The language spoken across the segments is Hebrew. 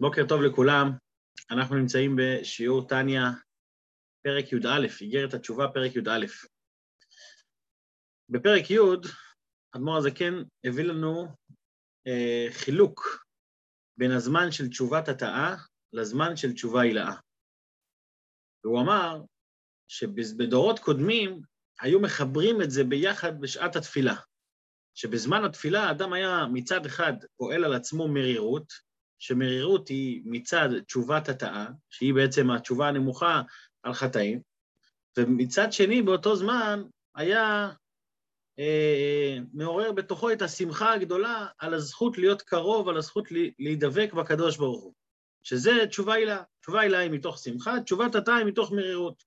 בוקר טוב לכולם, אנחנו נמצאים בשיעור טניה, פרק י"א, איגרת התשובה, פרק י"א. בפרק י', אדמו"ר הזקן הביא לנו אה, חילוק בין הזמן של תשובת התאה לזמן של תשובה הילאה. והוא אמר שבדורות קודמים היו מחברים את זה ביחד בשעת התפילה. שבזמן התפילה האדם היה מצד אחד פועל על עצמו מרירות, שמרירות היא מצד תשובת התאה, שהיא בעצם התשובה הנמוכה על חטאים, ומצד שני, באותו זמן, היה אה, מעורר בתוכו את השמחה הגדולה על הזכות להיות קרוב, על הזכות להידבק בקדוש ברוך הוא, שזה תשובה הילה. תשובה הילה היא מתוך שמחה, תשובת התאה היא מתוך מרירות.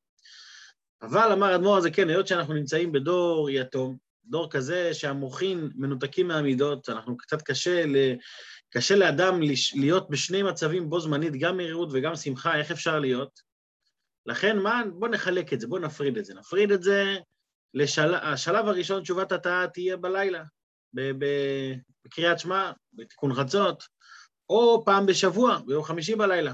אבל אמר אדמו"ר הזה, כן, היות שאנחנו נמצאים בדור יתום, דור כזה שהמוחין מנותקים מהמידות, אנחנו קצת קשה, ל... קשה לאדם להיות בשני מצבים בו זמנית, גם מרירות וגם שמחה, איך אפשר להיות? לכן מה, בואו נחלק את זה, בואו נפריד את זה. נפריד את זה, לשל... השלב הראשון, תשובת התאה תהיה בלילה, בקריאת שמע, בתיקון חצות, או פעם בשבוע, ביום חמישי בלילה.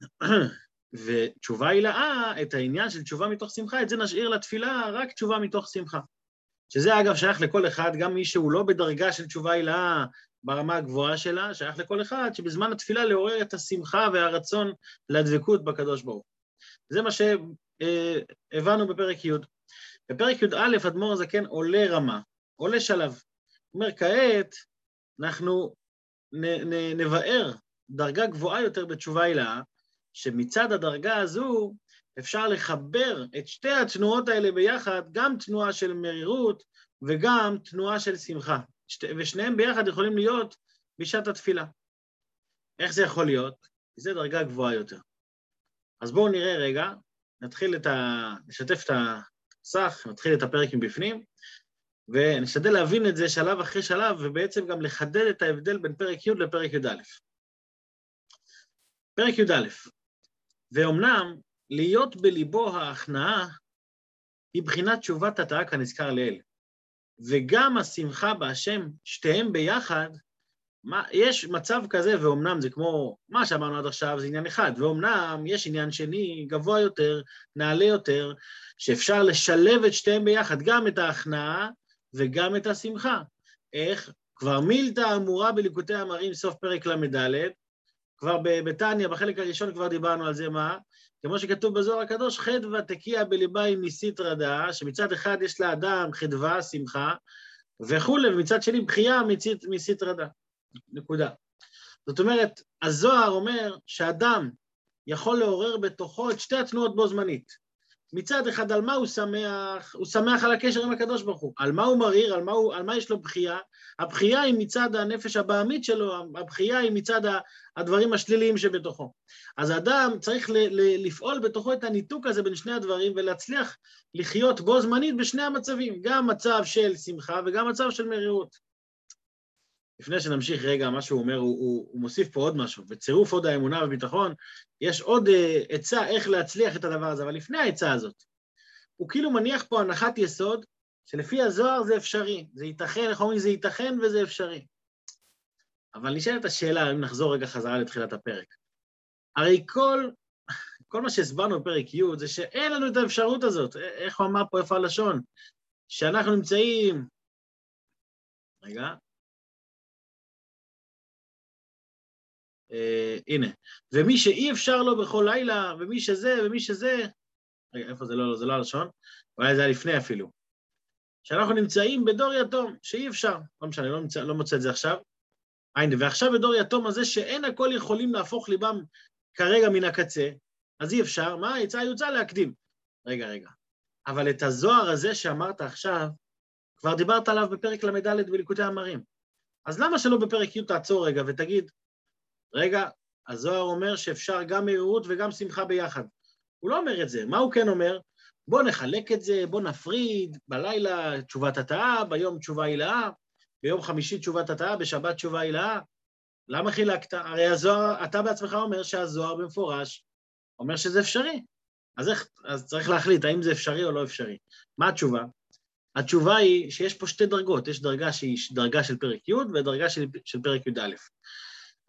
ותשובה הילאה, את העניין של תשובה מתוך שמחה, את זה נשאיר לתפילה רק תשובה מתוך שמחה. שזה אגב שייך לכל אחד, גם מי שהוא לא בדרגה של תשובה הילאה ברמה הגבוהה שלה, שייך לכל אחד שבזמן התפילה לעורר את השמחה והרצון לדבקות בקדוש ברוך זה מה שהבנו בפרק י'. בפרק י"א אדמו"ר הזקן עולה רמה, עולה שלב. הוא אומר, כעת אנחנו נבאר דרגה גבוהה יותר בתשובה הילאה, שמצד הדרגה הזו אפשר לחבר את שתי התנועות האלה ביחד, גם תנועה של מרירות וגם תנועה של שמחה. ושניהם ביחד יכולים להיות בשעת התפילה. איך זה יכול להיות? זו דרגה גבוהה יותר. אז בואו נראה רגע, נתחיל את ה... נשתף את הסך, נתחיל את הפרק מבפנים, ונשתדל להבין את זה שלב אחרי שלב, ובעצם גם לחדד את ההבדל בין פרק י' לפרק י"א. פרק י"א, ואומנם להיות בליבו ההכנעה היא בחינת תשובת התאה כנזכר לעיל. וגם השמחה בהשם, שתיהם ביחד, מה, יש מצב כזה, ואומנם זה כמו מה שאמרנו עד עכשיו, זה עניין אחד, ואומנם יש עניין שני, גבוה יותר, נעלה יותר, שאפשר לשלב את שתיהם ביחד, גם את ההכנעה וגם את השמחה. איך? כבר מילתא אמורה בליקוטי המרים, סוף פרק ל"ד, כבר בתניא, בחלק הראשון כבר דיברנו על זה, מה? כמו שכתוב בזוהר הקדוש, חדווה תקיע בליבה עם ניסית רדה, שמצד אחד יש לאדם חדווה, שמחה, וכולי, ומצד שני בחייה מסית רדה. נקודה. זאת אומרת, הזוהר אומר שאדם יכול לעורר בתוכו את שתי התנועות בו זמנית. מצד אחד, על מה הוא שמח? הוא שמח על הקשר עם הקדוש ברוך הוא. על מה הוא מריר? על מה, הוא, על מה יש לו בחייה? הבחייה היא מצד הנפש הבעמית שלו, הבחייה היא מצד הדברים השליליים שבתוכו. אז האדם צריך ל, ל, לפעול בתוכו את הניתוק הזה בין שני הדברים ולהצליח לחיות בו זמנית בשני המצבים, גם מצב של שמחה וגם מצב של מרירות. לפני שנמשיך רגע, מה שהוא אומר, הוא, הוא, הוא מוסיף פה עוד משהו. בצירוף עוד האמונה וביטחון, יש עוד uh, עצה איך להצליח את הדבר הזה, אבל לפני העצה הזאת, הוא כאילו מניח פה הנחת יסוד, שלפי הזוהר זה אפשרי. זה ייתכן, איך אומרים? זה ייתכן וזה אפשרי. אבל נשאלת השאלה, אם נחזור רגע חזרה לתחילת הפרק. הרי כל, כל מה שהסברנו בפרק י' זה שאין לנו את האפשרות הזאת. איך הוא אמר פה, איפה הלשון? שאנחנו נמצאים... רגע, אה, הנה, ומי שאי אפשר לו בכל לילה, ומי שזה, ומי שזה, רגע, איפה זה לא, זה לא הלשון? אולי זה היה לפני אפילו. שאנחנו נמצאים בדור יתום, שאי אפשר, לא משנה, לא, מצא, לא מוצא את זה עכשיו. הנה, ועכשיו בדור יתום הזה, שאין הכל יכולים להפוך ליבם כרגע מן הקצה, אז אי אפשר, מה? יצא יוצא להקדים. רגע, רגע. אבל את הזוהר הזה שאמרת עכשיו, כבר דיברת עליו בפרק ל"ד בליקוטי המרים. אז למה שלא בפרק י' תעצור רגע ותגיד, רגע, הזוהר אומר שאפשר גם מהירות וגם שמחה ביחד. הוא לא אומר את זה, מה הוא כן אומר? בוא נחלק את זה, בוא נפריד, בלילה תשובת התאה, ביום תשובה הילאה, ביום חמישי תשובת התאה, בשבת תשובה הילאה. למה חילקת? הרי הזוהר, אתה בעצמך אומר שהזוהר במפורש אומר שזה אפשרי. אז איך, אז צריך להחליט האם זה אפשרי או לא אפשרי. מה התשובה? התשובה היא שיש פה שתי דרגות, יש דרגה שהיא דרגה של פרק י' ודרגה של, של פרק י"א.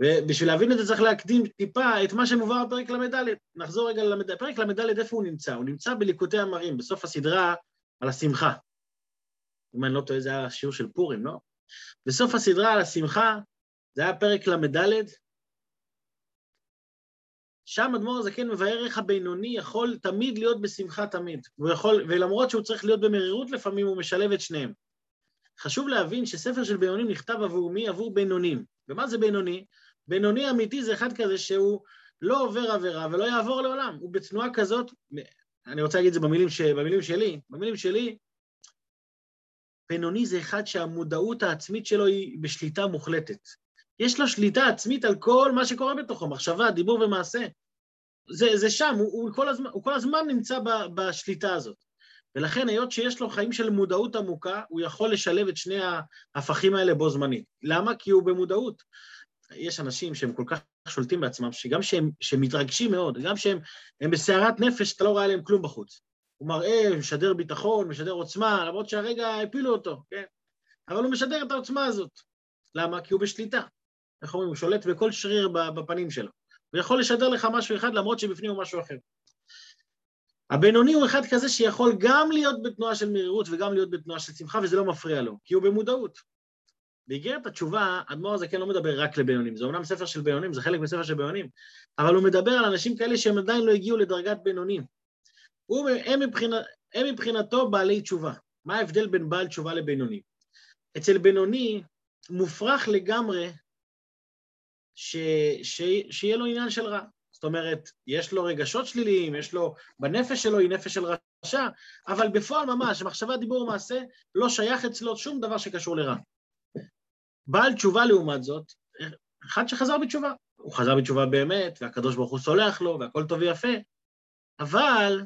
ובשביל להבין את זה צריך להקדים טיפה את מה שמובא בפרק ל"ד. נחזור רגע לל"ד. פרק ל"ד, איפה הוא נמצא? הוא נמצא בליקוטי המרים, בסוף הסדרה על השמחה. אם אני לא טועה, זה היה שיעור של פורים, לא? בסוף הסדרה על השמחה, זה היה פרק ל"ד, שם אדמו"ר הזקן מבאר איך הבינוני יכול תמיד להיות בשמחה תמיד, הוא יכול, ולמרות שהוא צריך להיות במרירות לפעמים, הוא משלב את שניהם. חשוב להבין שספר של בינונים נכתב עבור מי? עבור בינונים. ומה זה בינוני? בינוני אמיתי זה אחד כזה שהוא לא עובר עבירה ולא יעבור לעולם. הוא בתנועה כזאת, אני רוצה להגיד את זה במילים, ש, במילים שלי, במילים שלי, בינוני זה אחד שהמודעות העצמית שלו היא בשליטה מוחלטת. יש לו שליטה עצמית על כל מה שקורה בתוכו, מחשבה, דיבור ומעשה. זה, זה שם, הוא, הוא, כל הזמן, הוא כל הזמן נמצא ב, בשליטה הזאת. ולכן, היות שיש לו חיים של מודעות עמוקה, הוא יכול לשלב את שני ההפכים האלה בו זמנית. למה? כי הוא במודעות. יש אנשים שהם כל כך שולטים בעצמם, שגם שהם, שהם מתרגשים מאוד, גם שהם בסערת נפש, אתה לא רואה עליהם כלום בחוץ. הוא מראה, משדר ביטחון, משדר עוצמה, למרות שהרגע הפילו אותו, כן? אבל הוא משדר את העוצמה הזאת. למה? כי הוא בשליטה. איך אומרים? הוא שולט בכל שריר בפנים שלו. הוא יכול לשדר לך משהו אחד למרות שבפנים הוא משהו אחר. הבינוני הוא אחד כזה שיכול גם להיות בתנועה של מרירות וגם להיות בתנועה של שמחה, וזה לא מפריע לו, כי הוא במודעות. באיגרת התשובה, אדמו"ר הזה כן לא מדבר רק לבינונים, זה אומנם ספר של בינונים, זה חלק מספר של בינונים, אבל הוא מדבר על אנשים כאלה שהם עדיין לא הגיעו לדרגת בינונים. הם, מבחינת, הם מבחינתו בעלי תשובה. מה ההבדל בין בעל תשובה לבינוני? אצל בינוני מופרך לגמרי ש, ש, שיהיה לו עניין של רע. זאת אומרת, יש לו רגשות שליליים, יש לו, בנפש שלו היא נפש של רשע, אבל בפועל ממש, מחשבה, דיבור ומעשה, לא שייך אצלו שום דבר שקשור לרע. בעל תשובה לעומת זאת, אחד שחזר בתשובה. הוא חזר בתשובה באמת, והקדוש ברוך הוא סולח לו, והכל טוב ויפה, אבל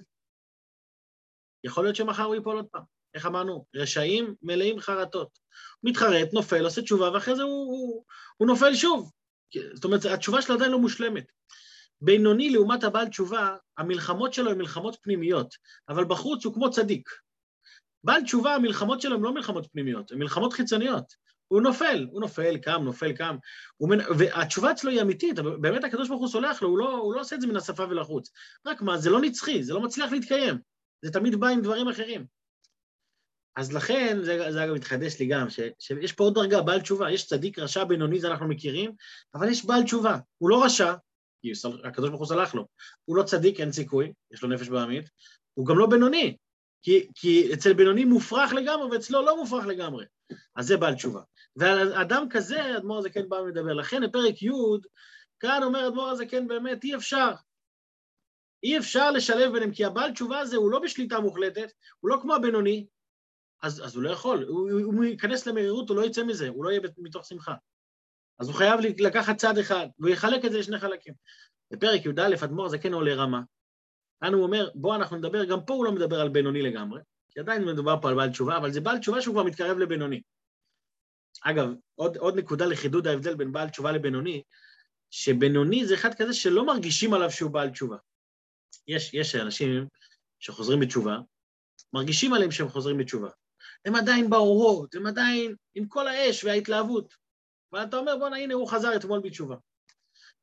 יכול להיות שמחר הוא ייפול עוד פעם. איך אמרנו? רשעים מלאים חרטות. מתחרט, נופל, עושה תשובה, ואחרי זה הוא, הוא, הוא נופל שוב. זאת אומרת, התשובה שלו עדיין לא מושלמת. בינוני לעומת הבעל תשובה, המלחמות שלו הן מלחמות פנימיות, אבל בחוץ הוא כמו צדיק. בעל תשובה, המלחמות שלו הן לא מלחמות פנימיות, הן מלחמות חיצוניות. הוא נופל, הוא נופל, קם, נופל, קם. מנ... והתשובה אצלו היא אמיתית, באמת הקדוש ברוך הוא סולח לו, הוא לא, הוא לא עושה את זה מן השפה ולחוץ. רק מה, זה לא נצחי, זה לא מצליח להתקיים. זה תמיד בא עם דברים אחרים. אז לכן, זה, זה אגב מתחדש לי גם, ש, שיש פה עוד דרגה, בעל תשובה, יש צדיק רשע בינוני, זה אנחנו מכירים, אבל יש בעל תשובה. הוא לא רשע, כי הקדוש ברוך הוא סלח לו. הוא לא צדיק, אין סיכוי, יש לו נפש בעמית, הוא גם לא בינוני, כי, כי אצל בינוני מופרך לגמרי, ואצלו לא מופרך לגמרי. אז זה בעל תשובה. ועל אדם כזה, אדמו"ר הזה כן בא ומדבר. לכן בפרק י', כאן אומר אדמו"ר הזה כן באמת, אי אפשר. אי אפשר לשלב ביניהם, כי הבעל תשובה הזה הוא לא בשליטה מוחלטת, הוא לא כמו הבינוני, אז, אז הוא לא יכול, הוא, הוא ייכנס למרירות, הוא לא יצא מזה, הוא לא יהיה מתוך שמחה. אז הוא חייב לקחת צד אחד, והוא יחלק את זה לשני חלקים. בפרק י"א, אדמו"ר זה כן עולה רמה. כאן הוא אומר, בוא אנחנו נדבר, גם פה הוא לא מדבר על בינוני לגמרי, כי עדיין מדובר פה על בעל תשובה, אבל זה בעל תשובה שהוא כבר מתקרב לבינוני. אגב, עוד, עוד נקודה לחידוד ההבדל בין בעל תשובה לבינוני, שבינוני זה אחד כזה שלא מרגישים עליו שהוא בעל תשובה. יש, יש אנשים שחוזרים בתשובה, מרגישים עליהם שהם חוזרים בתשובה. הם עדיין באורות, הם עדיין עם כל האש וההתלהבות. ואתה אומר, בואנה, הנה, הוא חזר אתמול בתשובה.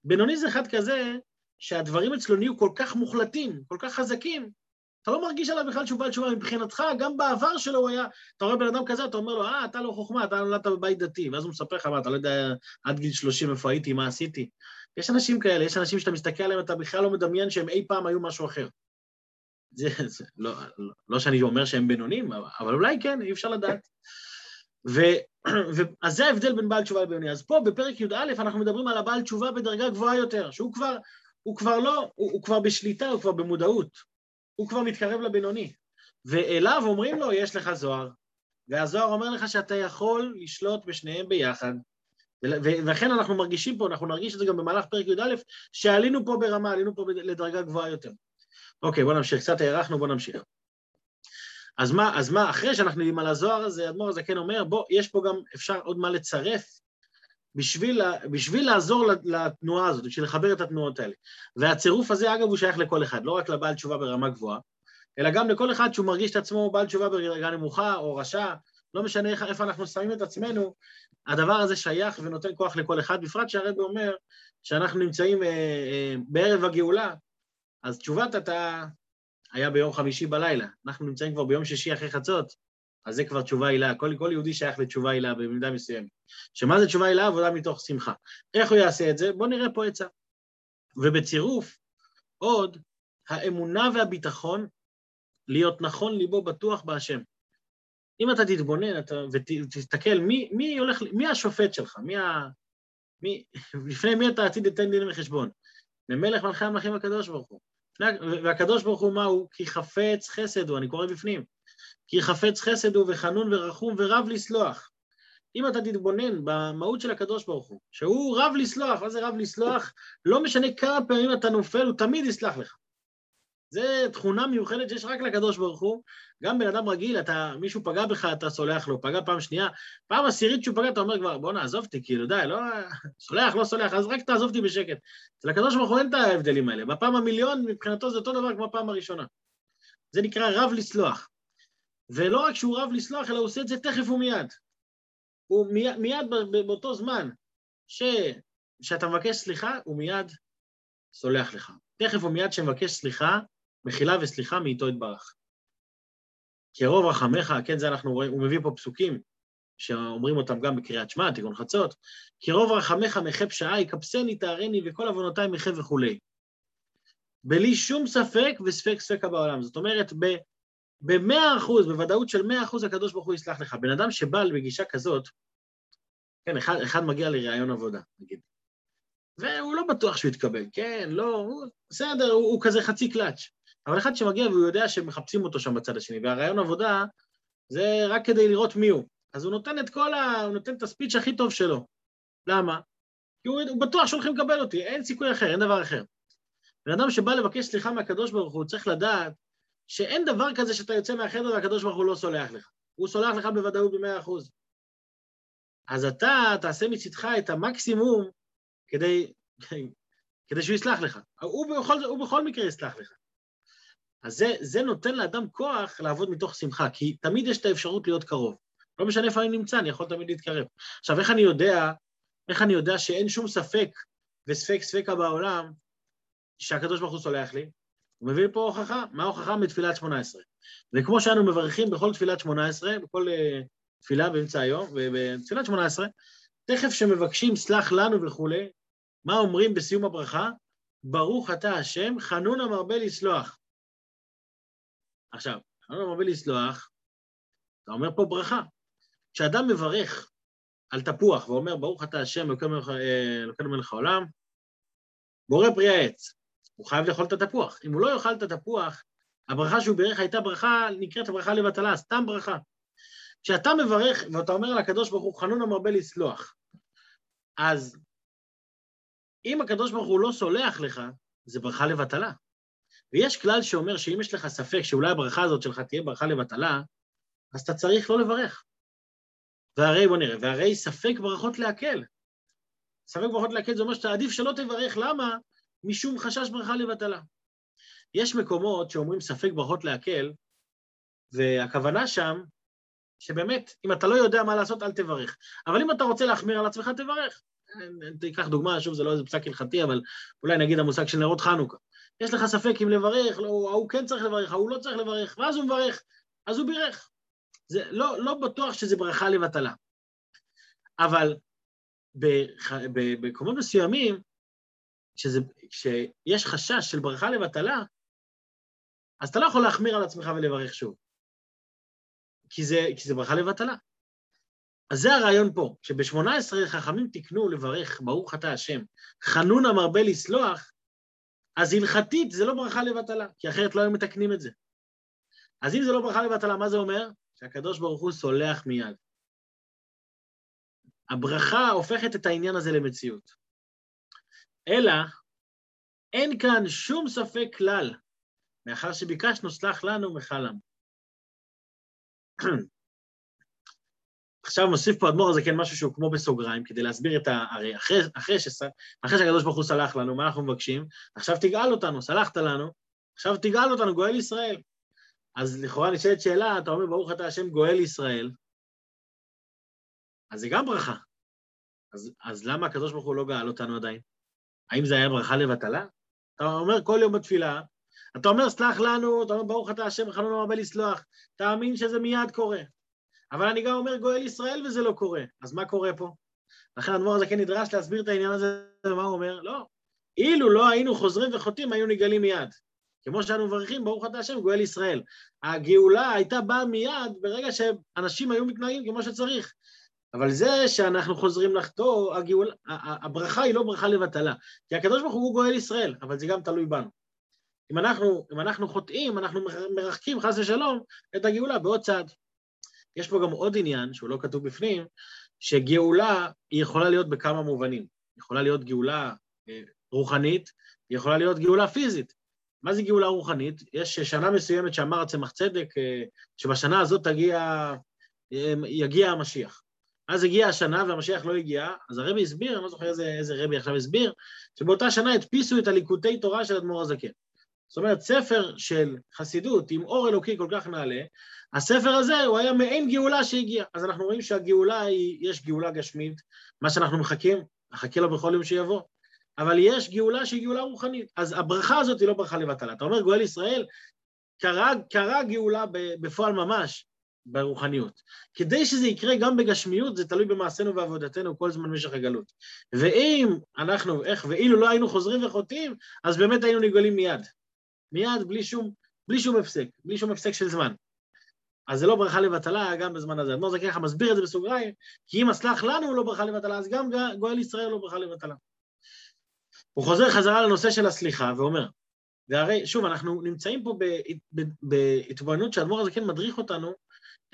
בינוני זה אחד כזה שהדברים אצלו נהיו כל כך מוחלטים, כל כך חזקים, אתה לא מרגיש עליו בכלל שהוא בעל תשובה. מבחינתך, גם בעבר שלו הוא היה, אתה רואה בן אדם כזה, אתה אומר לו, אה, אתה לא חוכמה, אתה נולדת בבית דתי, ואז הוא מספר לך, מה, אתה לא יודע עד גיל 30 איפה הייתי, מה עשיתי. יש אנשים כאלה, יש אנשים שאתה מסתכל עליהם, אתה בכלל לא מדמיין שהם אי פעם היו משהו אחר. זה, זה לא, לא, לא שאני אומר שהם בינונים, אבל אולי כן, אי אפשר לדעת. ו, ו, אז זה ההבדל בין בעל תשובה לבינוני. אז פה בפרק י"א אנחנו מדברים על הבעל תשובה בדרגה גבוהה יותר, שהוא כבר, הוא כבר לא, הוא, הוא כבר בשליטה, הוא כבר במודעות, הוא כבר מתקרב לבינוני. ואליו אומרים לו, יש לך זוהר, והזוהר אומר לך שאתה יכול לשלוט בשניהם ביחד. ולכן אנחנו מרגישים פה, אנחנו נרגיש את זה גם במהלך פרק י"א, שעלינו פה ברמה, עלינו פה לדרגה גבוהה יותר. אוקיי, בואו נמשיך, קצת הארכנו, בואו נמשיך. אז מה, אז מה, אחרי שאנחנו יודעים על הזוהר הזה, אדמו"ר הזה כן אומר, בוא, יש פה גם, אפשר עוד מה לצרף בשביל, בשביל לעזור לתנועה הזאת, בשביל לחבר את התנועות האלה. והצירוף הזה, אגב, הוא שייך לכל אחד, לא רק לבעל תשובה ברמה גבוהה, אלא גם לכל אחד שהוא מרגיש את עצמו בעל תשובה ברגע נמוכה או רשע, לא משנה איפה אנחנו שמים את עצמנו, הדבר הזה שייך ונותן כוח לכל אחד, בפרט שהרבי אומר שאנחנו נמצאים אה, אה, בערב הגאולה, אז תשובת אתה היה ביום חמישי בלילה, אנחנו נמצאים כבר ביום שישי אחרי חצות, אז זה כבר תשובה הילה, כל, כל יהודי שייך לתשובה הילה במידה מסוימת. שמה זה תשובה הילה? עבודה מתוך שמחה. איך הוא יעשה את זה? בואו נראה פה עצה. ובצירוף, עוד, האמונה והביטחון להיות נכון ליבו בטוח בהשם. אם אתה תתבונן אתה, ותסתכל מי, מי הולך, מי השופט שלך, מי ה... מי, לפני מי אתה עתיד לתן דין וחשבון? ממלך מלכי המלכים הקדוש ברוך הוא. והקדוש ברוך הוא מה הוא? כי חפץ חסד הוא, אני קורא בפנים. כי חפץ חסד הוא וחנון ורחום ורב לסלוח. אם אתה תתבונן במהות של הקדוש ברוך הוא, שהוא רב לסלוח, מה זה רב לסלוח? לא משנה כמה פעמים אתה נופל, הוא תמיד יסלח לך. זו תכונה מיוחדת שיש רק לקדוש ברוך הוא. גם בן אדם רגיל, אתה, מישהו פגע בך, אתה סולח לו, פגע פעם שנייה, פעם עשירית שהוא פגע, אתה אומר כבר, בוא נעזוב אותי, כאילו, די, לא... סולח, לא סולח, אז רק תעזוב אותי בשקט. אצל הקדוש ברוך הוא אין את ההבדלים האלה. בפעם המיליון, מבחינתו זה אותו דבר כמו בפעם הראשונה. זה נקרא רב לסלוח. ולא רק שהוא רב לסלוח, אלא הוא עושה את זה תכף ומיד. הוא מיד, מיד באותו זמן ש, שאתה מבקש סליחה, הוא מיד סולח לך. תכף ומיד שמבקש סליחה, מחילה וסליחה מאיתו יתברך. כי רוב רחמך, כן, זה אנחנו רואים, הוא מביא פה פסוקים שאומרים אותם גם בקריאת שמע, תיקון חצות, כי רוב רחמך מחה פשעה, יקבסני, תארני, וכל עוונותיי מחה וכולי. בלי שום ספק וספק ספקה בעולם. זאת אומרת, במאה אחוז, בוודאות של מאה אחוז, הקדוש ברוך הוא יסלח לך. בן אדם שבא בגישה כזאת, כן, אחד, אחד מגיע לראיון עבודה, נגיד, והוא לא בטוח שהוא יתקבל, כן, לא, הוא, בסדר, הוא, הוא כזה חצי קלאץ'. אבל אחד שמגיע והוא יודע שמחפשים אותו שם בצד השני, והרעיון עבודה זה רק כדי לראות מי הוא. אז הוא נותן את כל ה... הוא נותן את הספיץ' הכי טוב שלו. למה? כי הוא, הוא בטוח שהולכים לקבל אותי, אין סיכוי אחר, אין דבר אחר. בן אדם שבא לבקש סליחה מהקדוש ברוך הוא צריך לדעת שאין דבר כזה שאתה יוצא מהחדר והקדוש ברוך הוא לא סולח לך. הוא סולח לך בוודאות במאה אחוז. אז אתה תעשה מצדך את המקסימום כדי, כדי שהוא יסלח לך. הוא בכל, הוא בכל מקרה יסלח לך. אז זה, זה נותן לאדם כוח לעבוד מתוך שמחה, כי תמיד יש את האפשרות להיות קרוב. לא משנה איפה אני נמצא, אני יכול תמיד להתקרב. עכשיו, איך אני יודע, איך אני יודע שאין שום ספק וספק ספקה בעולם שהקדוש ברוך הוא סולח לי? הוא מביא פה הוכחה. מה ההוכחה? מתפילת שמונה עשרה. וכמו שאנו מברכים בכל תפילת שמונה עשרה, בכל uh, תפילה באמצע היום, ובתפילת שמונה עשרה, תכף שמבקשים סלח לנו וכולי, מה אומרים בסיום הברכה? ברוך אתה השם, חנון המרבה לסלוח. עכשיו, חנון המרבה לסלוח, אתה אומר פה ברכה. כשאדם מברך על תפוח ואומר, ברוך אתה השם, אלוקינו מלך העולם, בורא פרי העץ, הוא חייב לאכול את התפוח. אם הוא לא יאכל את התפוח, הברכה שהוא בירך הייתה ברכה, נקראת ברכה לבטלה, סתם ברכה. כשאתה מברך ואתה אומר לקדוש ברוך הוא, חנון המרבה לסלוח, אז אם הקדוש ברוך הוא לא סולח לך, זה ברכה לבטלה. ויש כלל שאומר שאם יש לך ספק שאולי הברכה הזאת שלך תהיה ברכה לבטלה, אז אתה צריך לא לברך. והרי, בוא נראה, והרי ספק ברכות להקל. ספק ברכות להקל זה אומר שאתה עדיף שלא תברך, למה? משום חשש ברכה לבטלה. יש מקומות שאומרים ספק ברכות להקל, והכוונה שם, שבאמת, אם אתה לא יודע מה לעשות, אל תברך. אבל אם אתה רוצה להחמיר על עצמך, תברך. תיקח דוגמה, שוב, זה לא איזה פסק הלכתי, אבל אולי נגיד המושג של נרות חנוכה. יש לך ספק אם לברך, לא, ההוא כן צריך לברך, ההוא לא צריך לברך, ואז הוא מברך, אז הוא בירך. זה לא, לא בטוח שזה ברכה לבטלה. אבל במקומות מסוימים, שזה, כשיש חשש של ברכה לבטלה, אז אתה לא יכול להחמיר על עצמך ולברך שוב. כי זה, כי זה ברכה לבטלה. אז זה הרעיון פה, שב-18 חכמים תיקנו לברך, ברוך אתה השם, חנון המרבה לסלוח, אז הלכתית זה לא ברכה לבטלה, כי אחרת לא היו מתקנים את זה. אז אם זה לא ברכה לבטלה, מה זה אומר? שהקדוש ברוך הוא סולח מיד. הברכה הופכת את העניין הזה למציאות. אלא, אין כאן שום ספק כלל, מאחר שביקשנו סלח לנו מחלם. עכשיו מוסיף פה אדמו"ר הזה כן משהו שהוא כמו בסוגריים, כדי להסביר את ה... הרי אחרי, אחרי, שס... אחרי שהקדוש ברוך הוא סלח לנו, מה אנחנו מבקשים? עכשיו תגאל אותנו, סלחת לנו, עכשיו תגאל אותנו, גואל ישראל. אז לכאורה נשאלת שאלה, אתה אומר, ברוך אתה השם גואל ישראל, אז זה גם ברכה. אז, אז למה הקדוש ברוך הוא לא גאל אותנו עדיין? האם זה היה ברכה לבטלה? אתה אומר כל יום בתפילה, אתה אומר סלח לנו, אתה אומר ברוך אתה השם חנון הרבה לסלוח, תאמין שזה מיד קורה. אבל אני גם אומר גואל ישראל וזה לא קורה, אז מה קורה פה? לכן האדמו"ר הזה כן נדרש להסביר את העניין הזה, ומה הוא אומר? לא. אילו לא היינו חוזרים וחוטאים, היינו נגלים מיד. כמו שאנו מברכים, ברוך אתה השם, גואל ישראל. הגאולה הייתה באה מיד ברגע שאנשים היו מתנהגים כמו שצריך. אבל זה שאנחנו חוזרים לחטוא, הגאול, הברכה היא לא ברכה לבטלה. כי הקדוש ברוך הוא גואל ישראל, אבל זה גם תלוי בנו. אם אנחנו, אם אנחנו חוטאים, אנחנו מרחקים, חס ושלום, את הגאולה בעוד צעד. יש פה גם עוד עניין, שהוא לא כתוב בפנים, שגאולה היא יכולה להיות בכמה מובנים. היא יכולה להיות גאולה אה, רוחנית, היא יכולה להיות גאולה פיזית. מה זה גאולה רוחנית? יש שנה מסוימת שאמר הצמח צדק, אה, שבשנה הזאת תגיע, אה, יגיע המשיח. אז הגיעה השנה והמשיח לא הגיע, אז הרבי הסביר, אני לא זוכר איזה, איזה רבי עכשיו הסביר, שבאותה שנה הדפיסו את הליקוטי תורה של אדמו"ר הזקן. זאת אומרת, ספר של חסידות עם אור אלוקי כל כך נעלה, הספר הזה הוא היה מעין גאולה שהגיעה. אז אנחנו רואים שהגאולה היא, יש גאולה גשמית, מה שאנחנו מחכים, נחכה לו בכל יום שיבוא, אבל יש גאולה שהיא גאולה רוחנית. אז הברכה הזאת היא לא ברכה לבטלה. אתה אומר, גואל ישראל, קרה, קרה גאולה בפועל ממש, ברוחניות. כדי שזה יקרה גם בגשמיות, זה תלוי במעשינו ועבודתנו כל זמן במשך הגלות. ואם אנחנו, איך, ואילו לא היינו חוזרים וחוטאים, אז באמת היינו נגולים מיד. מיד, בלי שום, בלי שום הפסק, בלי שום הפסק של זמן. אז זה לא ברכה לבטלה גם בזמן הזה. אדמור ככה מסביר את זה בסוגריים, כי אם הסלח לנו לא ברכה לבטלה, אז גם גואל ישראל לא ברכה לבטלה. הוא חוזר חזרה לנושא של הסליחה ואומר, והרי, שוב, אנחנו נמצאים פה בהתבוננות שהאדמו"ר הזה כן מדריך אותנו,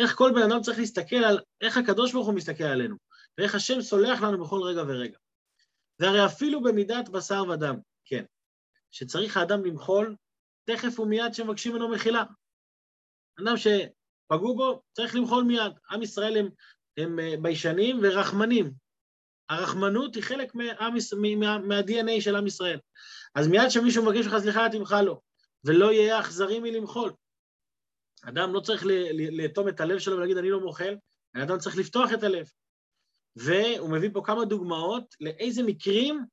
איך כל בן אדם צריך להסתכל על איך הקדוש ברוך הוא מסתכל עלינו, ואיך השם סולח לנו בכל רגע ורגע. והרי אפילו במידת בשר ודם, כן, שצריך האדם למחול, תכף ומיד שמבקשים ממנו מחילה. אדם שפגעו בו, צריך למחול מיד. עם ישראל הם, הם אה, ביישנים ורחמנים. הרחמנות היא חלק מה-DNA של עם ישראל. אז מיד שמישהו מבקש ממך סליחה, תמחל לו, ולא יהיה אכזרי מלמחול. אדם לא צריך לאטום את הלב שלו ולהגיד, אני לא מוחל, האדם צריך לפתוח את הלב. והוא מביא פה כמה דוגמאות לאיזה מקרים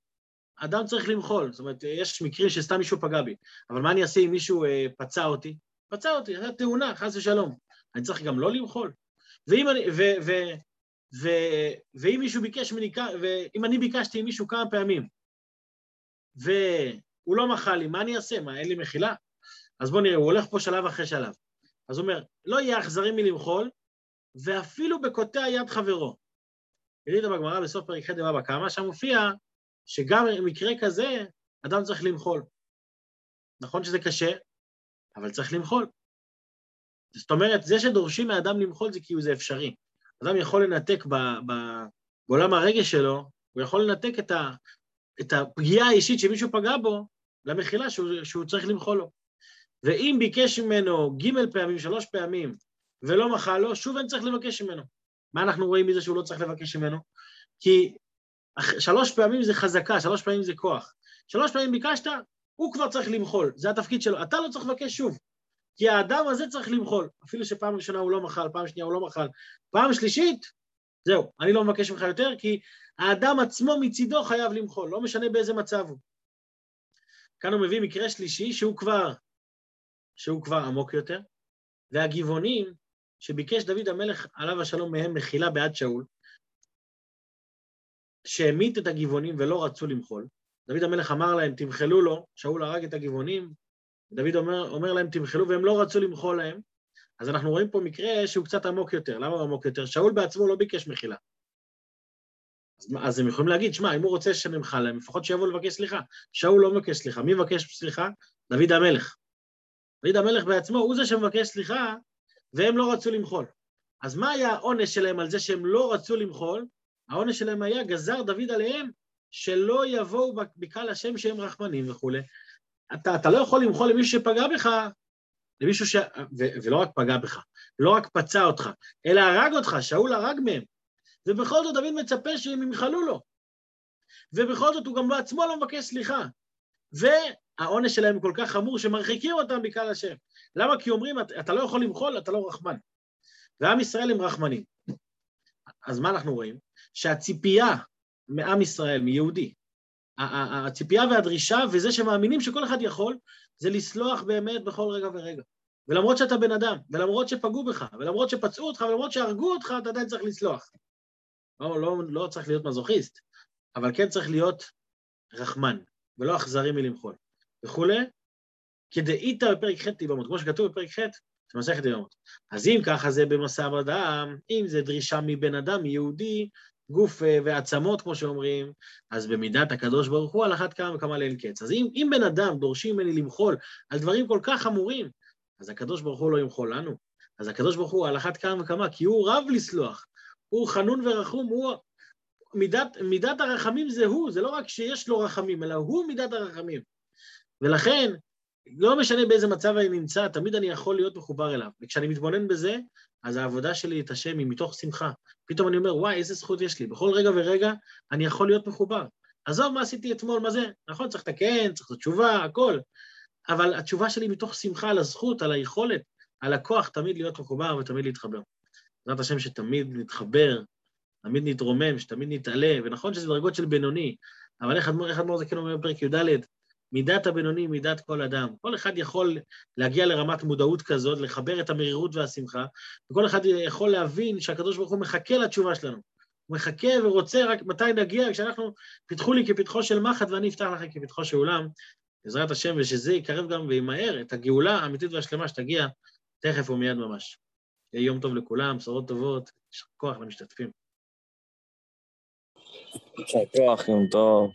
אדם צריך למחול. זאת אומרת, יש מקרים שסתם מישהו פגע בי, אבל מה אני אעשה אם מישהו אה, פצע אותי? פצע אותי, זו תאונה, חס ושלום. אני צריך גם לא למחול. ואם אני, ו, ו, ו, ואם מישהו ביקש ממני, ואם אני ביקשתי עם מישהו כמה פעמים, והוא לא מחל לי, מה אני אעשה? מה, אין לי מחילה? אז בואו נראה, הוא הולך פה שלב אחרי שלב. אז הוא אומר, לא יהיה אכזרי מלמחול, ואפילו בקוטע יד חברו. תראי את בגמרא בסוף פרק ח' דבבא קמא, שם מופיע שגם במקרה כזה, אדם צריך למחול. נכון שזה קשה, אבל צריך למחול. זאת אומרת, זה שדורשים מאדם למחול זה כאילו זה אפשרי. אדם יכול לנתק ב, ב, בעולם הרגש שלו, הוא יכול לנתק את, ה, את הפגיעה האישית שמישהו פגע בו למחילה שהוא, שהוא צריך למחול לו. ואם ביקש ממנו ג' פעמים, שלוש פעמים, ולא מחל לו, שוב אין צריך לבקש ממנו. מה אנחנו רואים מזה שהוא לא צריך לבקש ממנו? כי שלוש פעמים זה חזקה, שלוש פעמים זה כוח. שלוש פעמים ביקשת, הוא כבר צריך למחול, זה התפקיד שלו. אתה לא צריך לבקש שוב, כי האדם הזה צריך למחול. אפילו שפעם ראשונה הוא לא מחל, פעם שנייה הוא לא מחל. פעם שלישית, זהו, אני לא מבקש ממך יותר, כי האדם עצמו מצידו חייב למחול, לא משנה באיזה מצב הוא. כאן הוא מביא מקרה שלישי שהוא כבר, שהוא כבר עמוק יותר, והגבעונים שביקש דוד המלך עליו השלום מהם מחילה בעד שאול, שהמית את הגבעונים ולא רצו למחול. דוד המלך אמר להם, תמחלו לו, שאול הרג את הגבעונים, דוד אומר, אומר להם, תמחלו, והם לא רצו למחול להם. אז אנחנו רואים פה מקרה שהוא קצת עמוק יותר. למה הוא עמוק יותר? שאול בעצמו לא ביקש מחילה. אז, אז הם יכולים להגיד, שמע, אם הוא רוצה שנמחל להם, לפחות שיבואו לבקש סליחה. שאול לא מבקש סליחה. מי מבקש סליחה? דוד המלך. דוד המלך בעצמו הוא זה שמבקש סליחה, והם לא רצו למחול. אז מה היה העונש שלהם על זה שהם לא רצו למחול? העונש שלהם היה, גזר דוד עליהם, שלא יבואו בקהל השם שהם רחמנים וכולי. אתה, אתה לא יכול למחול למישהו שפגע בך, למישהו ש... ו, ולא רק פגע בך, לא רק פצע אותך, אלא הרג אותך, שאול הרג מהם. ובכל זאת דוד מצפה שהם ימחלו לו. ובכל זאת הוא גם בעצמו לא מבקש סליחה. והעונש שלהם כל כך חמור שמרחיקים אותם בקהל השם. למה? כי אומרים, אתה לא יכול למחול, אתה לא רחמן. ועם ישראל הם רחמנים. אז מה אנחנו רואים? שהציפייה מעם ישראל, מיהודי, הציפייה והדרישה וזה שמאמינים שכל אחד יכול, זה לסלוח באמת בכל רגע ורגע. ולמרות שאתה בן אדם, ולמרות שפגעו בך, ולמרות שפצעו אותך, ולמרות שהרגו אותך, אתה עדיין צריך לסלוח. לא, לא, לא צריך להיות מזוכיסט, אבל כן צריך להיות רחמן, ולא אכזרי מלמחול. וכולי, כדאית בפרק ח' תיבמות, כמו שכתוב בפרק ח' של מסכת תיבמות. אז אם ככה זה במסע אדם, אם זה דרישה מבן אדם, מיהודי, גוף אה, ועצמות, כמו שאומרים, אז במידת הקדוש ברוך הוא על אחת כמה וכמה לאין קץ. אז אם, אם בן אדם דורשים ממני למחול על דברים כל כך חמורים, אז הקדוש ברוך הוא לא ימחול לנו. אז הקדוש ברוך הוא על אחת כמה וכמה, כי הוא רב לסלוח. הוא חנון ורחום, הוא... מידת, מידת הרחמים זה הוא, זה לא רק שיש לו רחמים, אלא הוא מידת הרחמים. ולכן, לא משנה באיזה מצב אני נמצא, תמיד אני יכול להיות מחובר אליו. וכשאני מתבונן בזה, אז העבודה שלי את השם היא מתוך שמחה. פתאום אני אומר, וואי, איזה זכות יש לי. בכל רגע ורגע אני יכול להיות מחובר. עזוב מה עשיתי אתמול, מה זה? נכון, צריך לתקן, צריך לעשות תשובה, הכל. אבל התשובה שלי מתוך שמחה על הזכות, על היכולת, על הכוח תמיד להיות מחובר ותמיד להתחבר. בעזרת השם שתמיד נתחבר, תמיד נתרומם, שתמיד נתעלה, ונכון שזה דרגות של בינוני, אבל איך אדמו"ר זה כן אומר בפרק י"ד, מידת הבינוני, מידת כל אדם. כל אחד יכול להגיע לרמת מודעות כזאת, לחבר את המרירות והשמחה, וכל אחד יכול להבין שהקדוש ברוך הוא מחכה לתשובה שלנו. הוא מחכה ורוצה רק מתי נגיע, כשאנחנו, פיתחו לי כפתחו של מחט ואני אפתח לכם כפתחו של אולם, בעזרת השם, ושזה יקרב גם וימהר את הגאולה האמיתית והשלמה שתגיע תכף ומיד ממש. יהיה יום טוב לכולם, בשורות טובות, יישר כוח למשתתפים. יישר כוח, יום טוב.